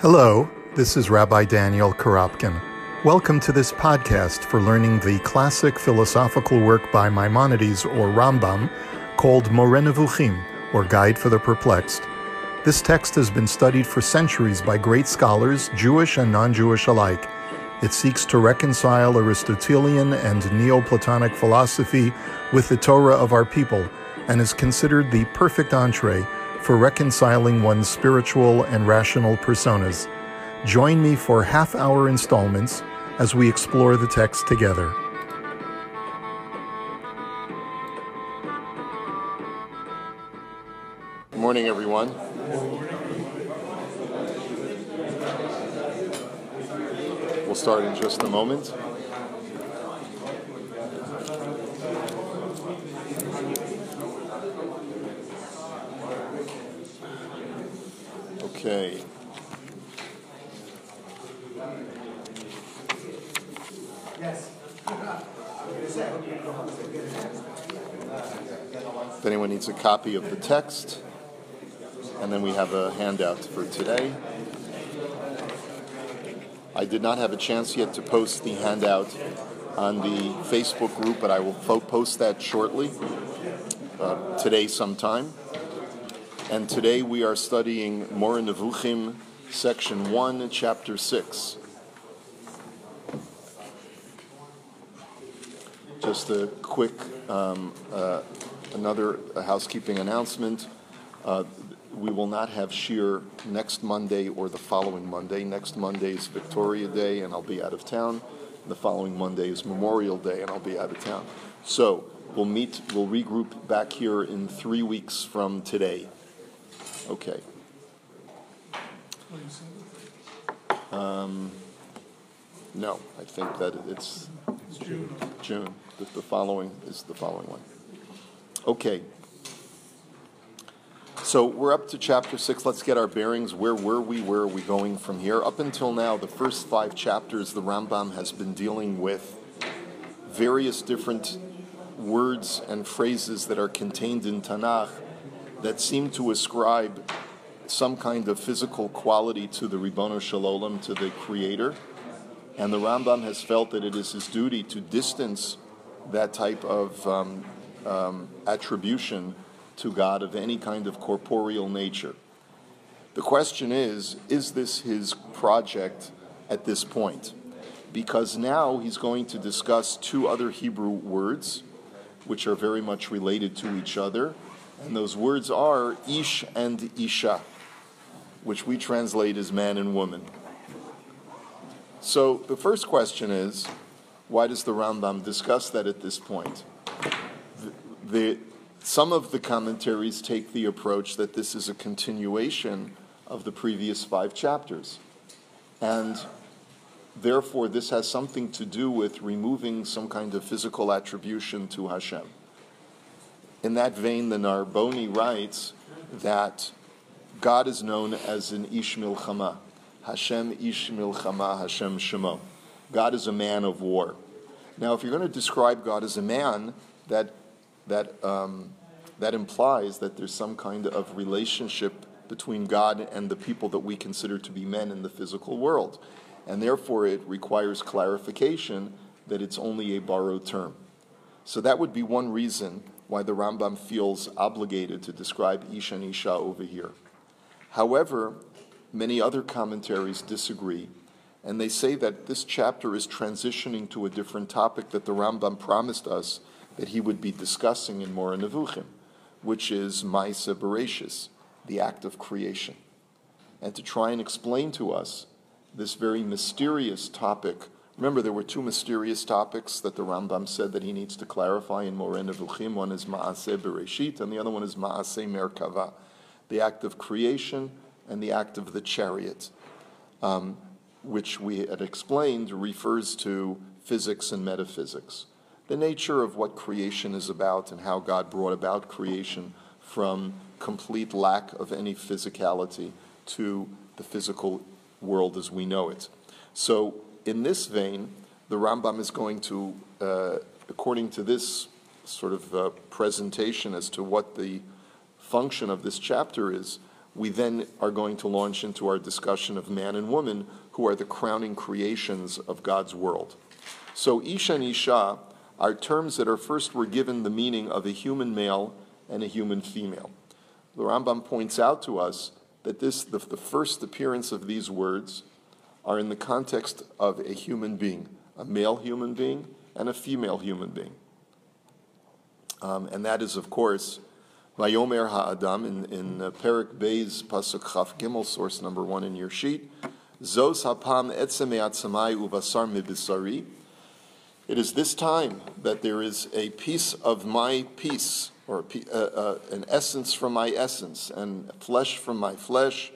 Hello, this is Rabbi Daniel Korobkin. Welcome to this podcast for learning the classic philosophical work by Maimonides or Rambam called Moreh or Guide for the Perplexed. This text has been studied for centuries by great scholars, Jewish and non Jewish alike. It seeks to reconcile Aristotelian and Neoplatonic philosophy with the Torah of our people and is considered the perfect entree for reconciling one's spiritual and rational personas. Join me for half hour installments as we explore the text together. Good morning, everyone. We'll start in just a moment. Okay. If anyone needs a copy of the text, and then we have a handout for today. I did not have a chance yet to post the handout on the Facebook group, but I will post that shortly, uh, today sometime. And today we are studying Moreh Nevuchim, section 1, chapter 6. Just a quick, um, uh, another housekeeping announcement. Uh, we will not have Shiur next Monday or the following Monday. Next Monday is Victoria Day, and I'll be out of town. The following Monday is Memorial Day, and I'll be out of town. So we'll meet, we'll regroup back here in three weeks from today. Okay. Um, no, I think that it's June. June. The, the following is the following one. Okay. So we're up to chapter six. Let's get our bearings. Where were we? Where are we going from here? Up until now, the first five chapters, the Rambam has been dealing with various different words and phrases that are contained in Tanakh that seem to ascribe some kind of physical quality to the Ribbono Shel Olam, to the Creator. And the Rambam has felt that it is his duty to distance that type of um, um, attribution to God of any kind of corporeal nature. The question is is this his project at this point? Because now he's going to discuss two other Hebrew words which are very much related to each other, and those words are Ish and Isha, which we translate as man and woman. So the first question is why does the Rambam discuss that at this point? The, the, some of the commentaries take the approach that this is a continuation of the previous five chapters. And therefore, this has something to do with removing some kind of physical attribution to Hashem. In that vein, the Narboni writes that God is known as an Ish Milchama. Hashem Ish Milchama, Hashem Shemo. God is a man of war. Now, if you're going to describe God as a man, that that um, that implies that there's some kind of relationship between God and the people that we consider to be men in the physical world, and therefore it requires clarification that it's only a borrowed term. So that would be one reason why the Rambam feels obligated to describe Ish and Isha over here. However, many other commentaries disagree, and they say that this chapter is transitioning to a different topic that the Rambam promised us that he would be discussing in Moreh Nevuchim, which is Maisa Bereshis, the act of creation. And to try and explain to us this very mysterious topic. Remember, there were two mysterious topics that the Rambam said that he needs to clarify in Moreh Nevuchim. One is Maaseh Bereshit, and the other one is Maaseh Merkava, the act of creation and the act of the chariot, um, which we had explained refers to physics and metaphysics. The nature of what creation is about and how God brought about creation from complete lack of any physicality to the physical world as we know it. So, in this vein, the Rambam is going to, uh, according to this sort of uh, presentation as to what the function of this chapter is, we then are going to launch into our discussion of man and woman, who are the crowning creations of God's world. So, Isha and Isha are terms that are first were given the meaning of a human male and a human female. The Rambam points out to us that this, the, the first appearance of these words are in the context of a human being, a male human being and a female human being. Um, and that is, of course, Vayomer Ha'adam in, in uh, Perek Beis Pasuk Chaf Gimel, source number one in your sheet. Zos hapam etzem atzamai uvasar mibisari. It is this time that there is a piece of my piece, or uh, uh, an essence from my essence, and flesh from my flesh.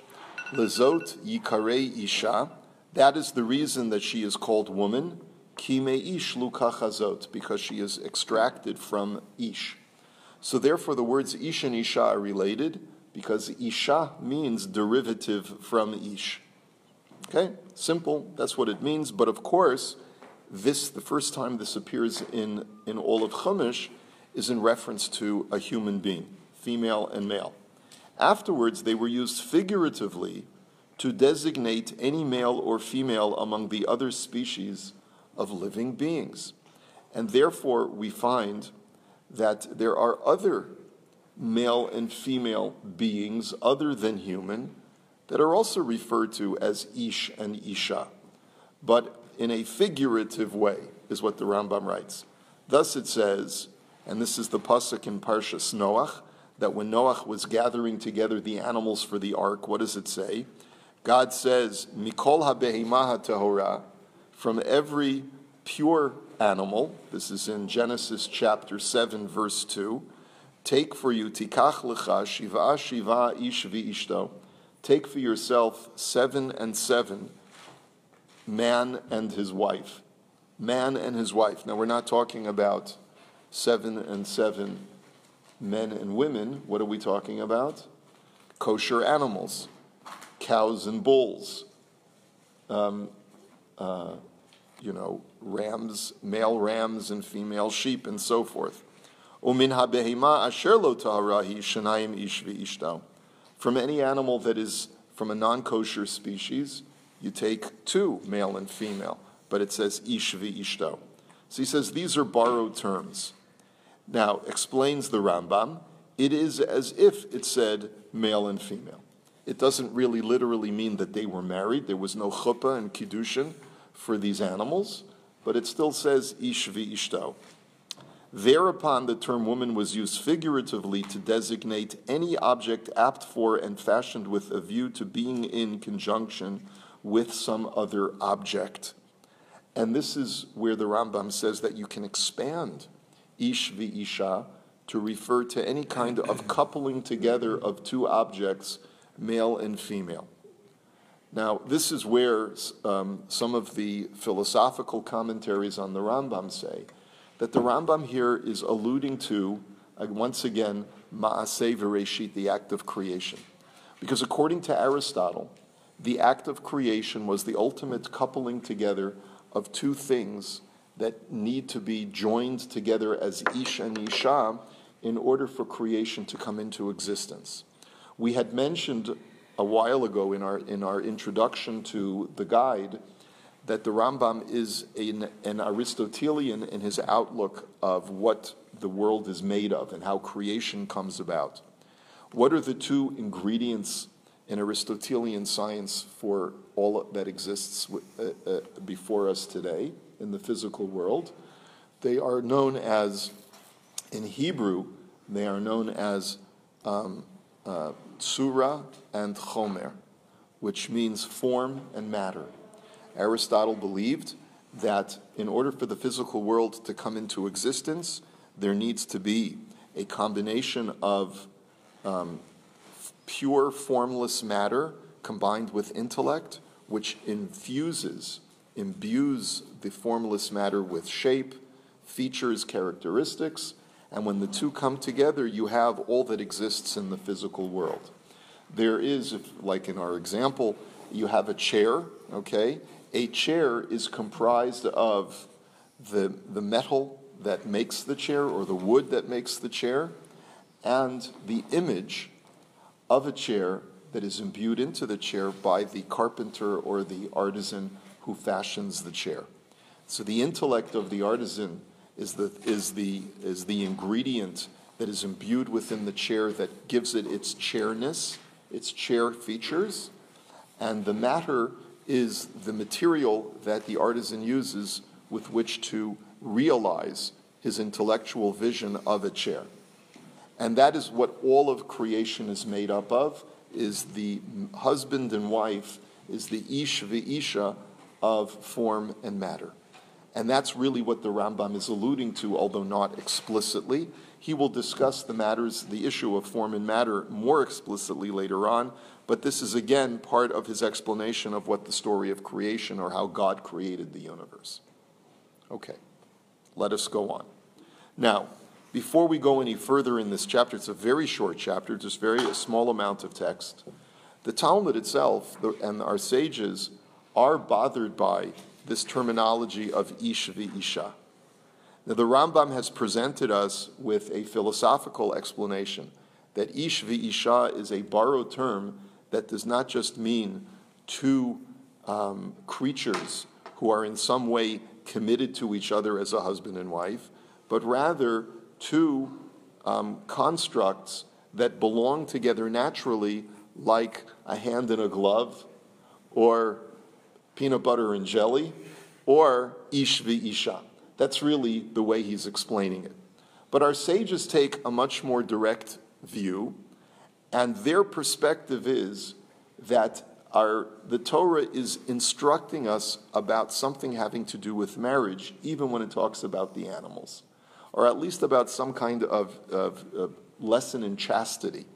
Lezot yikarei isha. That is the reason that she is called woman. Kime ish lukachazot, because she is extracted from ish. So therefore, the words ish and isha are related because isha means derivative from ish. Okay, simple. That's what it means. But of course, this the first time this appears in in all of Chumash is in reference to a human being, female and male. Afterwards, they were used figuratively to designate any male or female among the other species of living beings. And therefore, we find that there are other male and female beings other than human that are also referred to as Ish and Isha, but in a figurative way, is what the Rambam writes. Thus it says, and this is the pasuk in Parshas Noach, that when Noach was gathering together the animals for the ark, what does it say? God says, Mikol habehimaha from every pure animal, this is in Genesis chapter 7, verse 2, take for you, tikach lecha, shiva shiva ish ishto, take for yourself seven and seven, man and his wife. Man and his wife. Now, we're not talking about seven and seven men and women. What are we talking about? Kosher animals, cows and bulls. Um, uh, you know, rams, male rams and female sheep and so forth. Umin ishto. From any animal that is from a non-kosher species, you take two, male and female, but it says ish ishto. So he says these are borrowed terms. Now, explains the Rambam, it is as if it said male and female. It doesn't really literally mean that they were married. There was no chuppah and kiddushin for these animals, but it still says ish ishto. Thereupon, the term woman was used figuratively to designate any object apt for and fashioned with a view to being in conjunction with some other object. And this is where the Rambam says that you can expand ish isha to refer to any kind of coupling together of two objects, male and female. Now, this is where um, some of the philosophical commentaries on the Rambam say that the Rambam here is alluding to, uh, once again, Ma'aseh Vereshit, the act of creation. Because according to Aristotle, the act of creation was the ultimate coupling together of two things that need to be joined together as Ish and Isha in order for creation to come into existence. We had mentioned a while ago in our, in our introduction to the guide that the Rambam is an, an Aristotelian in his outlook of what the world is made of and how creation comes about. What are the two ingredients in Aristotelian science for all that exists uh, uh, before us today in the physical world? They are known as, in Hebrew, they are known as um, uh, tsura and chomer, which means form and matter. Aristotle believed that in order for the physical world to come into existence, there needs to be a combination of um, pure formless matter combined with intellect, which infuses, imbues the formless matter with shape, features, characteristics, and when the two come together, you have all that exists in the physical world. There is, if, like in our example, you have a chair, okay? A chair is comprised of the, the metal that makes the chair or the wood that makes the chair and the image of a chair that is imbued into the chair by the carpenter or the artisan who fashions the chair. So the intellect of the artisan is the, is the, is the ingredient that is imbued within the chair that gives it its chairness, its chair features, and the matter is the material that the artisan uses with which to realize his intellectual vision of a chair. And that is what all of creation is made up of, is the husband and wife, is the ish v'isha of form and matter. And that's really what the Rambam is alluding to, although not explicitly. He will discuss the matters, the issue of form and matter more explicitly later on, but this is again part of his explanation of what the story of creation or how God created the universe. Okay, let us go on. Now, before we go any further in this chapter, it's a very short chapter, just very a small amount of text. The Talmud itself and our sages are bothered by this terminology of ish v'isha. Now, the Rambam has presented us with a philosophical explanation that ish v'isha is a borrowed term that does not just mean two um, creatures who are in some way committed to each other as a husband and wife, but rather two um, constructs that belong together naturally, like a hand in a glove, or peanut butter and jelly, or ish isha. That's really the way he's explaining it. But our sages take a much more direct view, and their perspective is that our, the Torah is instructing us about something having to do with marriage, even when it talks about the animals, or at least about some kind of, of, of lesson in chastity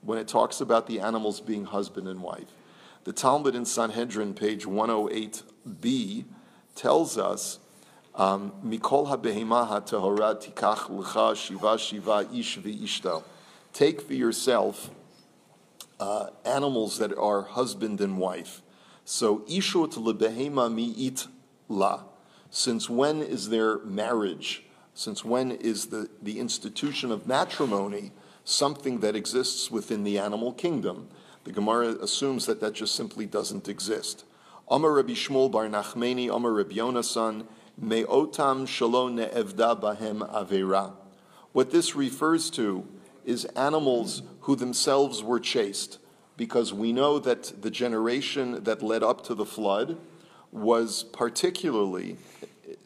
when it talks about the animals being husband and wife. The Talmud in Sanhedrin, page 108b, tells us um, Mikol habehema tahora tikach l'cha shiva shiva ish v'ishtal. Take for yourself uh, animals that are husband and wife. So ishut lebehema mi'it la. Since when is there marriage? Since when is the, the institution of matrimony something that exists within the animal kingdom? The Gemara assumes that that just simply doesn't exist. Amar Rabbi Shmuel bar Nachmeni, Amar Rabbi Yonasan, Me'otam shalom ne'evda bahem avera. What this refers to is animals who themselves were chaste, because we know that the generation that led up to the flood was particularly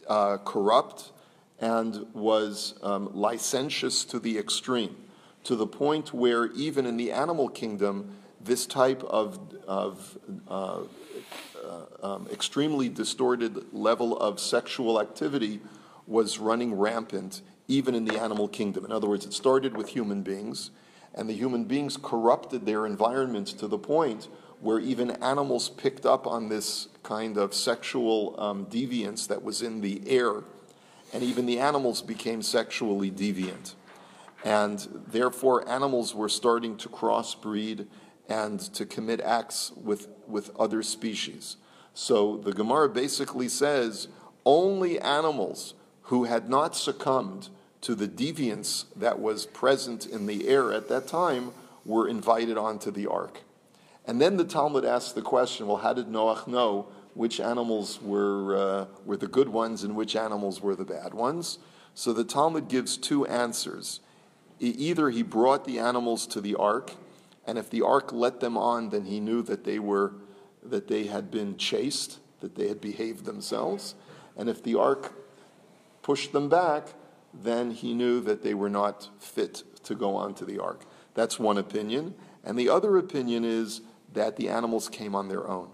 uh, corrupt and was um, licentious to the extreme, to the point where even in the animal kingdom, this type of, of uh, uh, um, extremely distorted level of sexual activity was running rampant even in the animal kingdom. In other words, it started with human beings, and the human beings corrupted their environments to the point where even animals picked up on this kind of sexual um, deviance that was in the air, and even the animals became sexually deviant. And therefore, animals were starting to crossbreed and to commit acts with, with other species. So the Gemara basically says only animals who had not succumbed to the deviance that was present in the air at that time were invited onto the ark. And then the Talmud asks the question well, how did Noach know which animals were, uh, were the good ones and which animals were the bad ones? So the Talmud gives two answers. Either he brought the animals to the ark and if the ark let them on, then he knew that they were that they had been chased, that they had behaved themselves. And if the ark pushed them back, then he knew that they were not fit to go onto the ark. That's one opinion. And the other opinion is that the animals came on their own.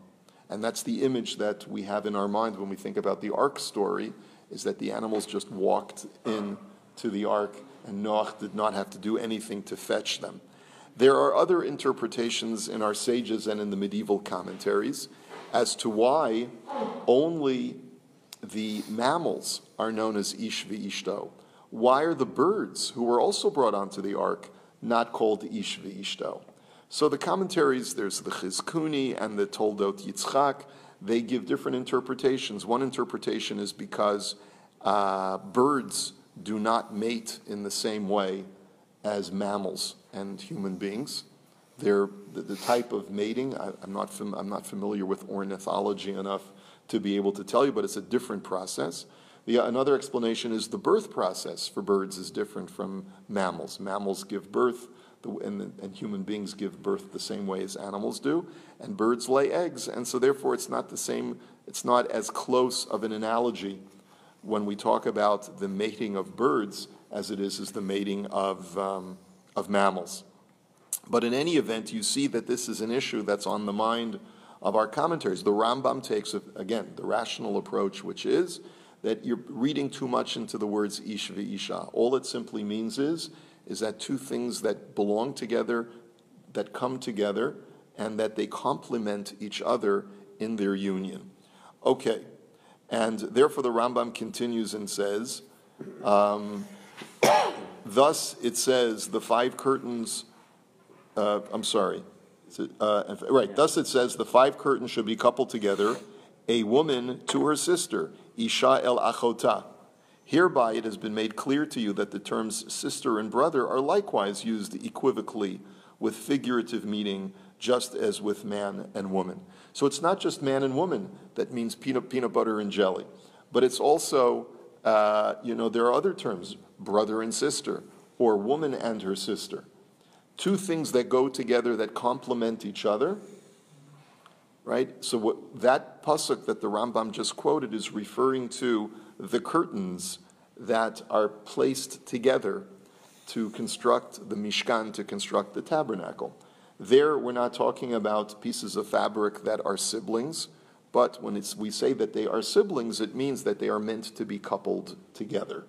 And that's the image that we have in our mind when we think about the ark story, is that the animals just walked in to the ark and Noach did not have to do anything to fetch them. There are other interpretations in our sages and in the medieval commentaries as to why only the mammals are known as Ish v'ishto. Why are the birds, who were also brought onto the ark, not called Ish v'ishto? So the commentaries, there's the Chizkuni and the Toldot Yitzchak, they give different interpretations. One interpretation is because uh, birds do not mate in the same way as mammals and human beings. they're, the, the type of mating, I, am not fam- I'm not familiar with ornithology enough to be able to tell you, but it's a different process. The, another explanation is the birth process for birds is different from mammals. Mammals give birth, the, and, and human beings give birth the same way as animals do, and birds lay eggs, and so therefore it's not the same, it's not as close of an analogy when we talk about the mating of birds as it is as the mating of, um, of mammals. But in any event, you see that this is an issue that's on the mind of our commentaries. The Rambam takes, again, the rational approach, which is that you're reading too much into the words ish isha. All it simply means is, is that two things that belong together, that come together, and that they complement each other in their union. Okay, and therefore the Rambam continues and says, um, thus it says the five curtains, uh, I'm sorry, uh, right, thus it says the five curtains should be coupled together, a woman to her sister, Isha el achota. Hereby it has been made clear to you that the terms sister and brother are likewise used equivocally with figurative meaning, just as with man and woman. So it's not just man and woman that means peanut, peanut butter and jelly, but it's also, uh, you know, there are other terms, brother and sister, or woman and her sister. Two things that go together that complement each other right? So what, that pasuk that the Rambam just quoted is referring to the curtains that are placed together to construct the Mishkan, to construct the tabernacle. There, we're not talking about pieces of fabric that are siblings, but when we say that they are siblings, it means that they are meant to be coupled together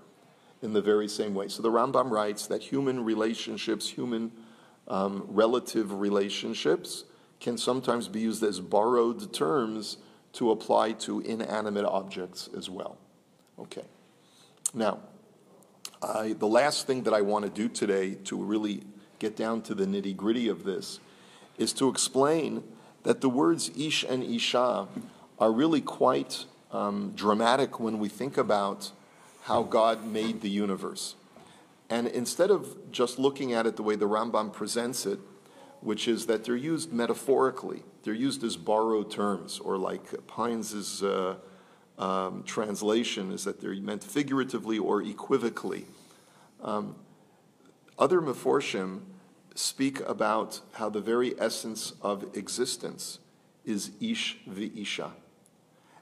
in the very same way. So the Rambam writes that human relationships, human um, relative relationships, can sometimes be used as borrowed terms to apply to inanimate objects as well. Okay. Now, I, the last thing that I want to do today to really get down to the nitty gritty of this is to explain that the words ish and isha are really quite um, dramatic when we think about how God made the universe. And instead of just looking at it the way the Rambam presents it, which is that they're used metaphorically. They're used as borrowed terms, or like Pines' uh, um, translation is that they're meant figuratively or equivocally. Um, other Meforshim speak about how the very essence of existence is ish v'isha.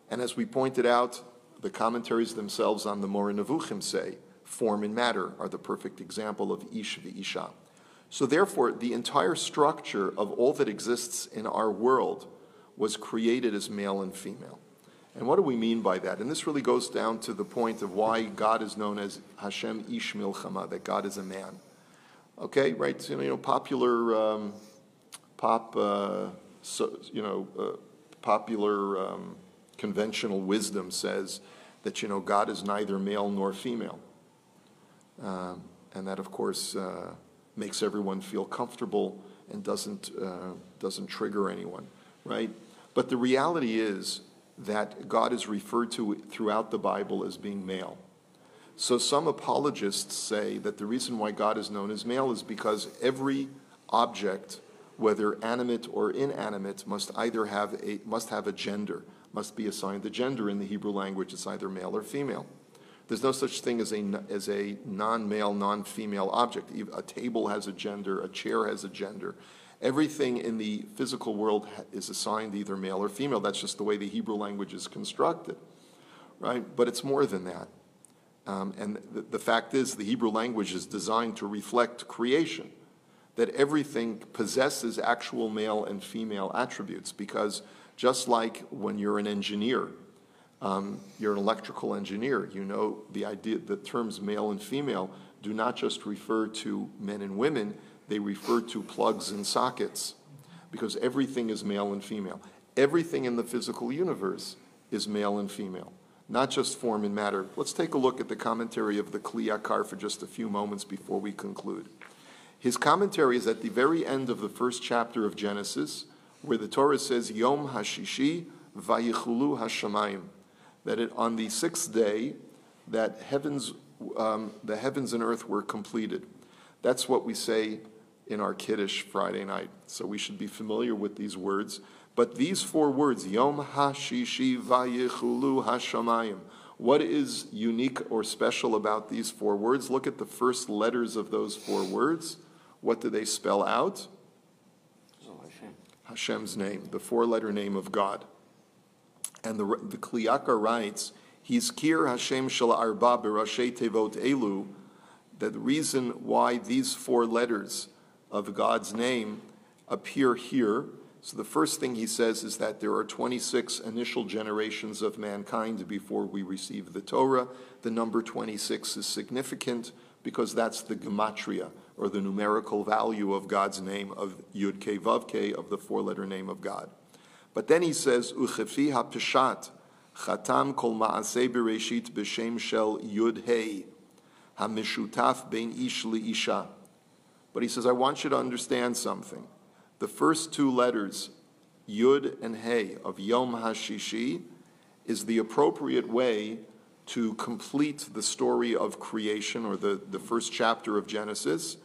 And as we pointed out, the commentaries themselves on the Moreh Nevuchim say, form and matter are the perfect example of ish v'isha. So, therefore, the entire structure of all that exists in our world was created as male and female. And what do we mean by that? And this really goes down to the point of why God is known as Hashem Ish Milchama, that God is a man. Okay, right? So, you know, popular um, pop, uh, so, you know, uh, popular um, conventional wisdom says that you know God is neither male nor female, um, and that, of course. Uh, makes everyone feel comfortable and doesn't, uh, doesn't trigger anyone, right? But the reality is that God is referred to throughout the Bible as being male. So some apologists say that the reason why God is known as male is because every object, whether animate or inanimate, must either have a, must have a gender, must be assigned a gender in the Hebrew language. It's either male or female. There's no such thing as a, as a non male, non female object. A table has a gender, a chair has a gender. Everything in the physical world is assigned either male or female. That's just the way the Hebrew language is constructed, right? But it's more than that. Um, and the, the fact is, the Hebrew language is designed to reflect creation, that everything possesses actual male and female attributes, because just like when you're an engineer, um, you're an electrical engineer. You know the idea, the terms male and female do not just refer to men and women, they refer to plugs and sockets because everything is male and female. Everything in the physical universe is male and female, not just form and matter. Let's take a look at the commentary of the Kli Yakar for just a few moments before we conclude. His commentary is at the very end of the first chapter of Genesis, where the Torah says, Yom Hashishi Vayichulu Hashamayim that it, on the sixth day that heavens, um, the heavens and earth were completed. That's what we say in our Kiddush Friday night. So we should be familiar with these words. But these four words, Yom HaShishi Vayichulu HaShamayim, what is unique or special about these four words? Look at the first letters of those four words. What do they spell out? Hashem. Hashem's name, the four letter name of God. And the, the Kli Yakar writes, He's Kir Hashem Shel Arba Berashe Tevot Elu, that the reason why these four letters of God's name appear here. So the first thing he says is that there are 26 initial generations of mankind before we receive the Torah. The number 26 is significant because that's the gematria, or the numerical value of God's name of Yud Ke Vav Ke, of the four-letter name of God. But then he says, Uchefi ha-peshat, chatam kol ma'aseh bereshit b'shem shel Yud Hei, ha-mishutaf bein ish isha. But he says, I want you to understand something. The first two letters, Yud and Hey, of Yom HaShishi, is the appropriate way to complete the story of creation or the, the first chapter of Genesis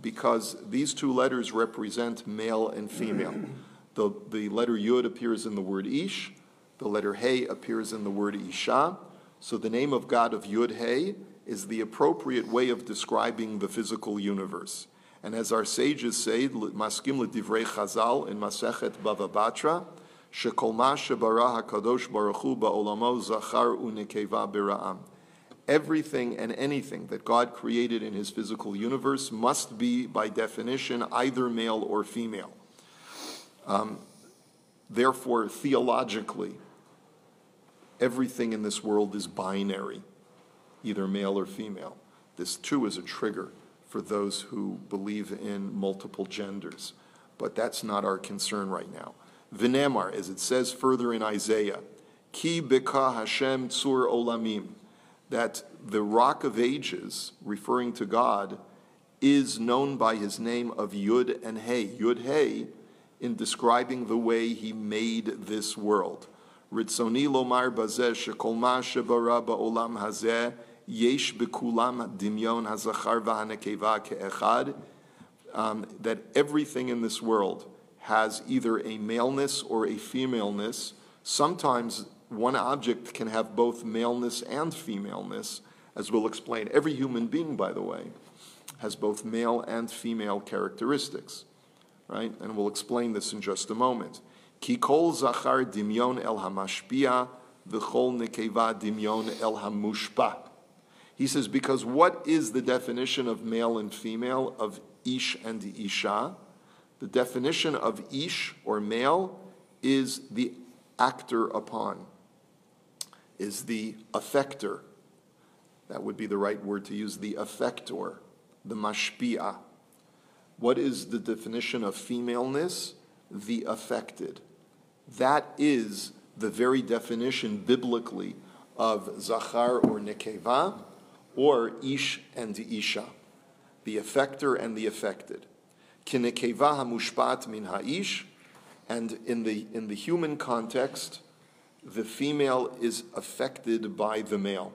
because these two letters represent male and female. The, the letter Yud appears in the word Ish, the letter Hey appears in the word Isha. So the name of God of Yud Hey is the appropriate way of describing the physical universe. And as our sages say, Maskim Divrei Chazal in Masechet Bava Batra, Shekol ma shebara HaKadosh Baruch Hu ba'olamo zachar u'nekeva bira'am. Everything and anything that God created in his physical universe must be, by definition, either male or female. Um, therefore, theologically, everything in this world is binary, either male or female. This too is a trigger for those who believe in multiple genders. But that's not our concern right now. Vinemar, as it says further in Isaiah, Ki beka Hashem tzur olamim, that the rock of ages, referring to God, is known by his name of Yud and Hey. Yud Hey, in describing the way he made this world. Ritzoni lomar bazeh shekol ma shebara ba'olam hazeh yesh bekulam dimyon hazachar v'hanekeva ke'echad, um, that everything in this world has either a maleness or a femaleness. Sometimes one object can have both maleness and femaleness, as we'll explain. Every human being, by the way, has both male and female characteristics, right? And we'll explain this in just a moment. Zachar dimyon el hamashpia, v'chol nekeva dimyon el hamushpa. He says, because what is the definition of male and female, of ish and isha? The definition of ish or male is the actor upon, is the affector. That would be the right word to use, the affector, the mashpia. What is the definition of femaleness? The affected. That is the very definition biblically of zachar or nekeva, or ish and isha, the affector and the affected. Kinekeva hamushpat min ha'ish, and in the, in the human context, the female is affected by the male,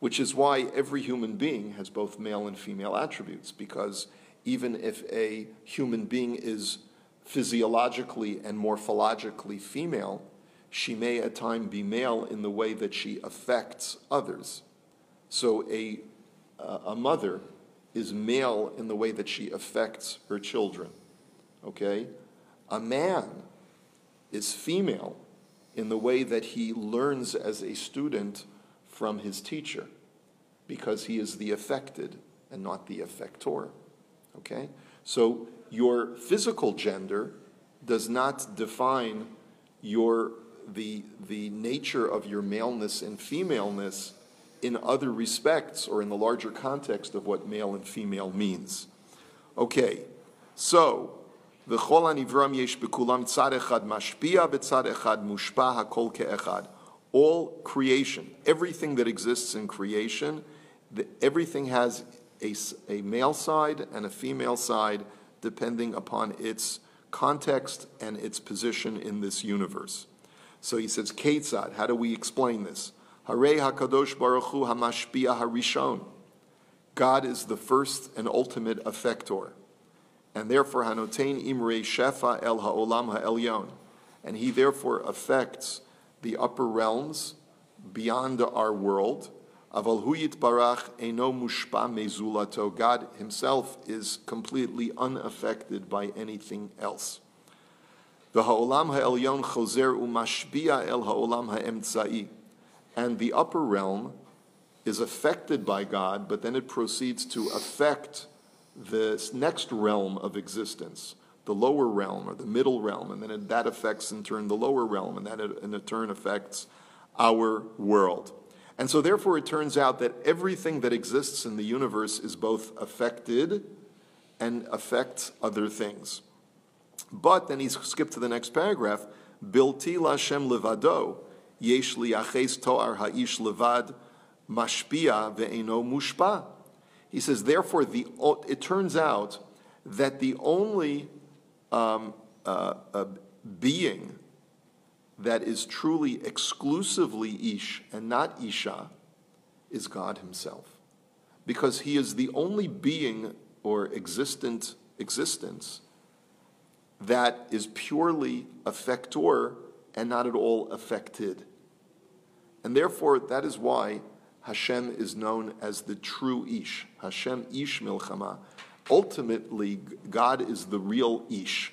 which is why every human being has both male and female attributes, because even if a human being is physiologically and morphologically female, she may at times be male in the way that she affects others. So a, a mother is male in the way that she affects her children. Okay? A man is female in the way that he learns as a student from his teacher because he is the affected and not the affector. Okay? So your physical gender does not define your the the nature of your maleness and femaleness in other respects or in the larger context of what male and female means. Okay, so the anivram yesh bekulam tzad echad mashpia v'tzad echad mushpa hakol ke'echad. All creation, everything that exists in creation, the, everything has a, a male side and a female side depending upon its context and its position in this universe. So he says, Ketzad, how do we explain this? Hare HaKadosh Baruch Hu HaMashpia HaRishon. God is the first and ultimate effector. And therefore hanotein imre shefa el ha'olam ha'elyon, and he therefore affects the upper realms beyond our world. Aval huyit barach eno mushpa mezulato. God Himself is completely unaffected by anything else. The ha'olam ha'elyon chozer umashbia el ha'olam ha'emtzai. And the upper realm is affected by God, but then it proceeds to affect this next realm of existence, the lower realm or the middle realm, and then that affects in turn the lower realm, and that in turn affects our world. And so, therefore, it turns out that everything that exists in the universe is both affected and affects other things. But then he's skipped to the next paragraph. Bilti Lashem levado, yesh liaches toar ha'ish levad, mashpia ve'eno mushpa. He says, therefore, the, it turns out that the only um, uh, uh, being that is truly exclusively Ish and not Isha is God Himself. Because He is the only being or existent existence that is purely affector and not at all affected. And therefore, that is why Hashem is known as the true Ish. Hashem Ish Milchama. Ultimately, God is the real Ish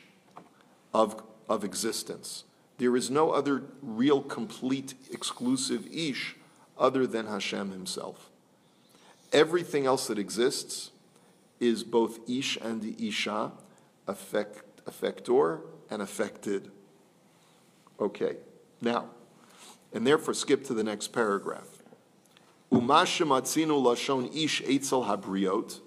of, of existence. There is no other real, complete, exclusive Ish other than Hashem himself. Everything else that exists is both Ish and Isha, affect, affector and affected. Okay, now, and therefore skip to the next paragraph. Umashematzinu lashon ish habriot,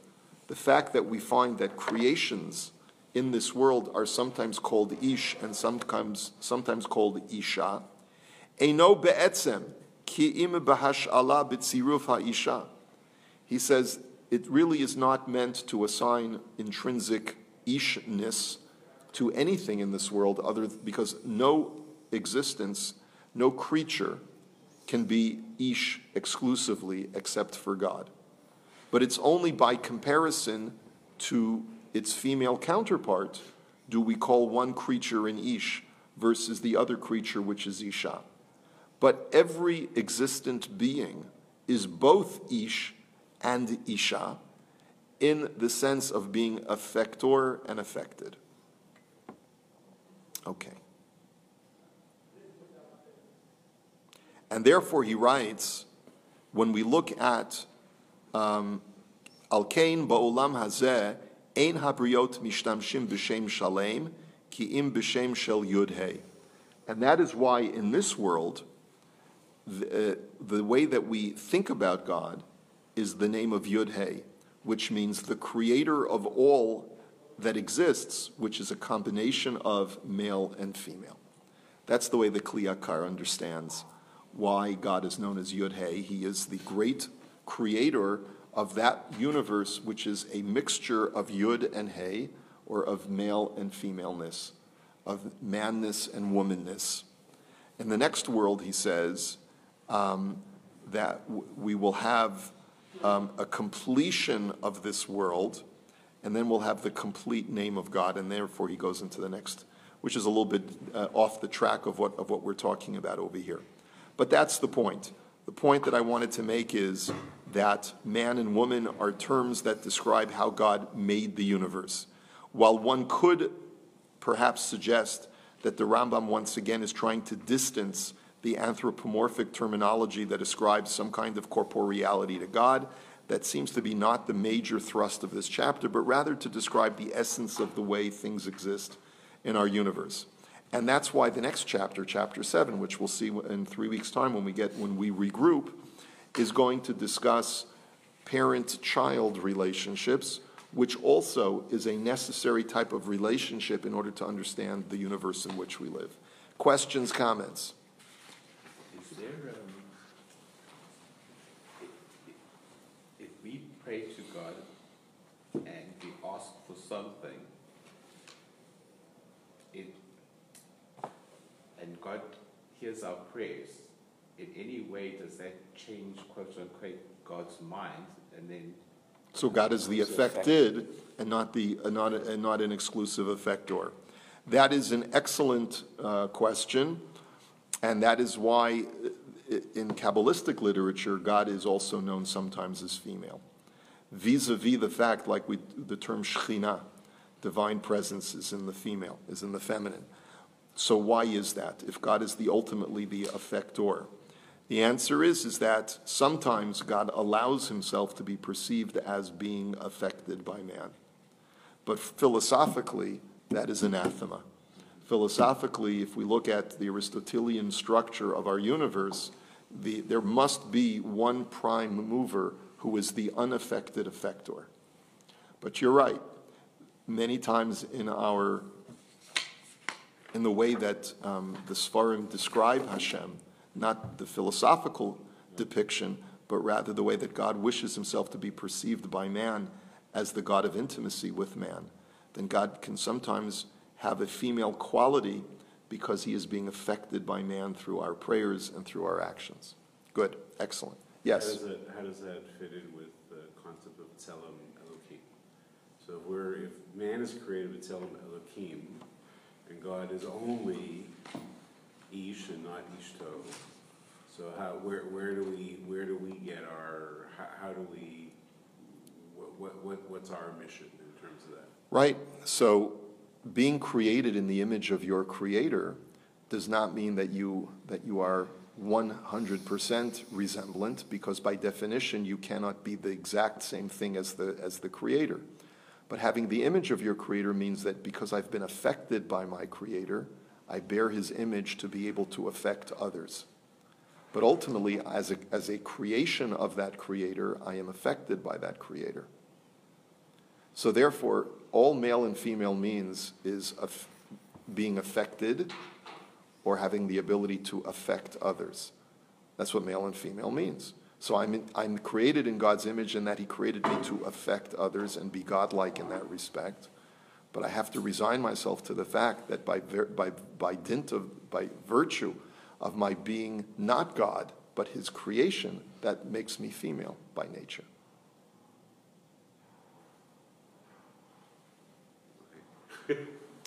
the fact that we find that creations in this world are sometimes called ish and sometimes sometimes called isha. Eno be'etzem ki im bahash'ala b'tziruf ha'isha. He says it really is not meant to assign intrinsic ishness to anything in this world other because no existence, no creature can be ish exclusively except for God. But it's only by comparison to its female counterpart do we call one creature an Ish versus the other creature, which is Isha. But every existent being is both Ish and Isha in the sense of being affector and affected. Okay. And therefore, he writes, when we look at um, Al Kain Ba'olam Hazeh, Ein habriot mishtamshim b'shem shalem, ki im b'shem shel yud And that is why in this world, the, uh, the way that we think about God is the name of Yud which means the creator of all that exists, which is a combination of male and female. That's the way the Kli Yakar understands why God is known as Yud He is the great creator of that universe which is a mixture of Yud and Hey, or of male and femaleness, of manness and womanness. In the next world, he says, um, that w- we will have um, a completion of this world, and then we'll have the complete name of God, and therefore he goes into the next, which is a little bit uh, off the track of what, of what we're talking about over here. But that's the point. The point that I wanted to make is that man and woman are terms that describe how God made the universe. While one could perhaps suggest that the Rambam once again is trying to distance the anthropomorphic terminology that ascribes some kind of corporeality to God, that seems to be not the major thrust of this chapter, but rather to describe the essence of the way things exist in our universe. And that's why the next chapter, chapter 7, which we'll see in three weeks' time when we get when we regroup, is going to discuss parent child relationships, which also is a necessary type of relationship in order to understand the universe in which we live. Questions, comments? Is there, um, if, if we pray to God and we ask for something, it, and God hears our prayers, in any way does that change, quote unquote, God's mind, and then So God is the affected and not the, and not, and not an exclusive effector. That is an excellent uh, question, and that is why in Kabbalistic literature, God is also known sometimes as female. Vis-a-vis the fact, like we, the term Shekhinah, divine presence is in the female, is in the feminine. So why is that? If God is the ultimately the effector, the answer is is that sometimes God allows himself to be perceived as being affected by man. But philosophically, that is anathema. Philosophically, if we look at the Aristotelian structure of our universe, the, there must be one prime mover who is the unaffected effector. But you're right. Many times in our in the way that um, the Sfarim describe Hashem, not the philosophical depiction, but rather the way that God wishes himself to be perceived by man as the God of intimacy with man, then God can sometimes have a female quality because he is being affected by man through our prayers and through our actions. Good, excellent. How Yes. does that, how does that fit in with the concept of Tselem Elohim? So if we're, if man is created with Tselem Elohim, and God is only Ish and not Ishto, so how, where, where do we, where do we get our, how, how do we, what, what, what, what's our mission in terms of that? Right. So being created in the image of your creator does not mean that you that you are 100% resemblant because by definition you cannot be the exact same thing as the as the creator. But having the image of your creator means that because I've been affected by my creator, I bear his image to be able to affect others. But ultimately as a as a creation of that creator, I am affected by that creator. So therefore, all male and female means is of being affected or having the ability to affect others. That's what male and female means. So I'm, in, I'm created in God's image in that He created me to affect others and be godlike in that respect. But I have to resign myself to the fact that by, by, by dint of, by virtue of my being not God, but His creation, that makes me female by nature.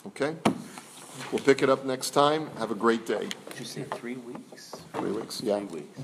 Okay? We'll pick it up next time. Have a great day. Did you say three weeks? Three weeks, yeah. Three weeks.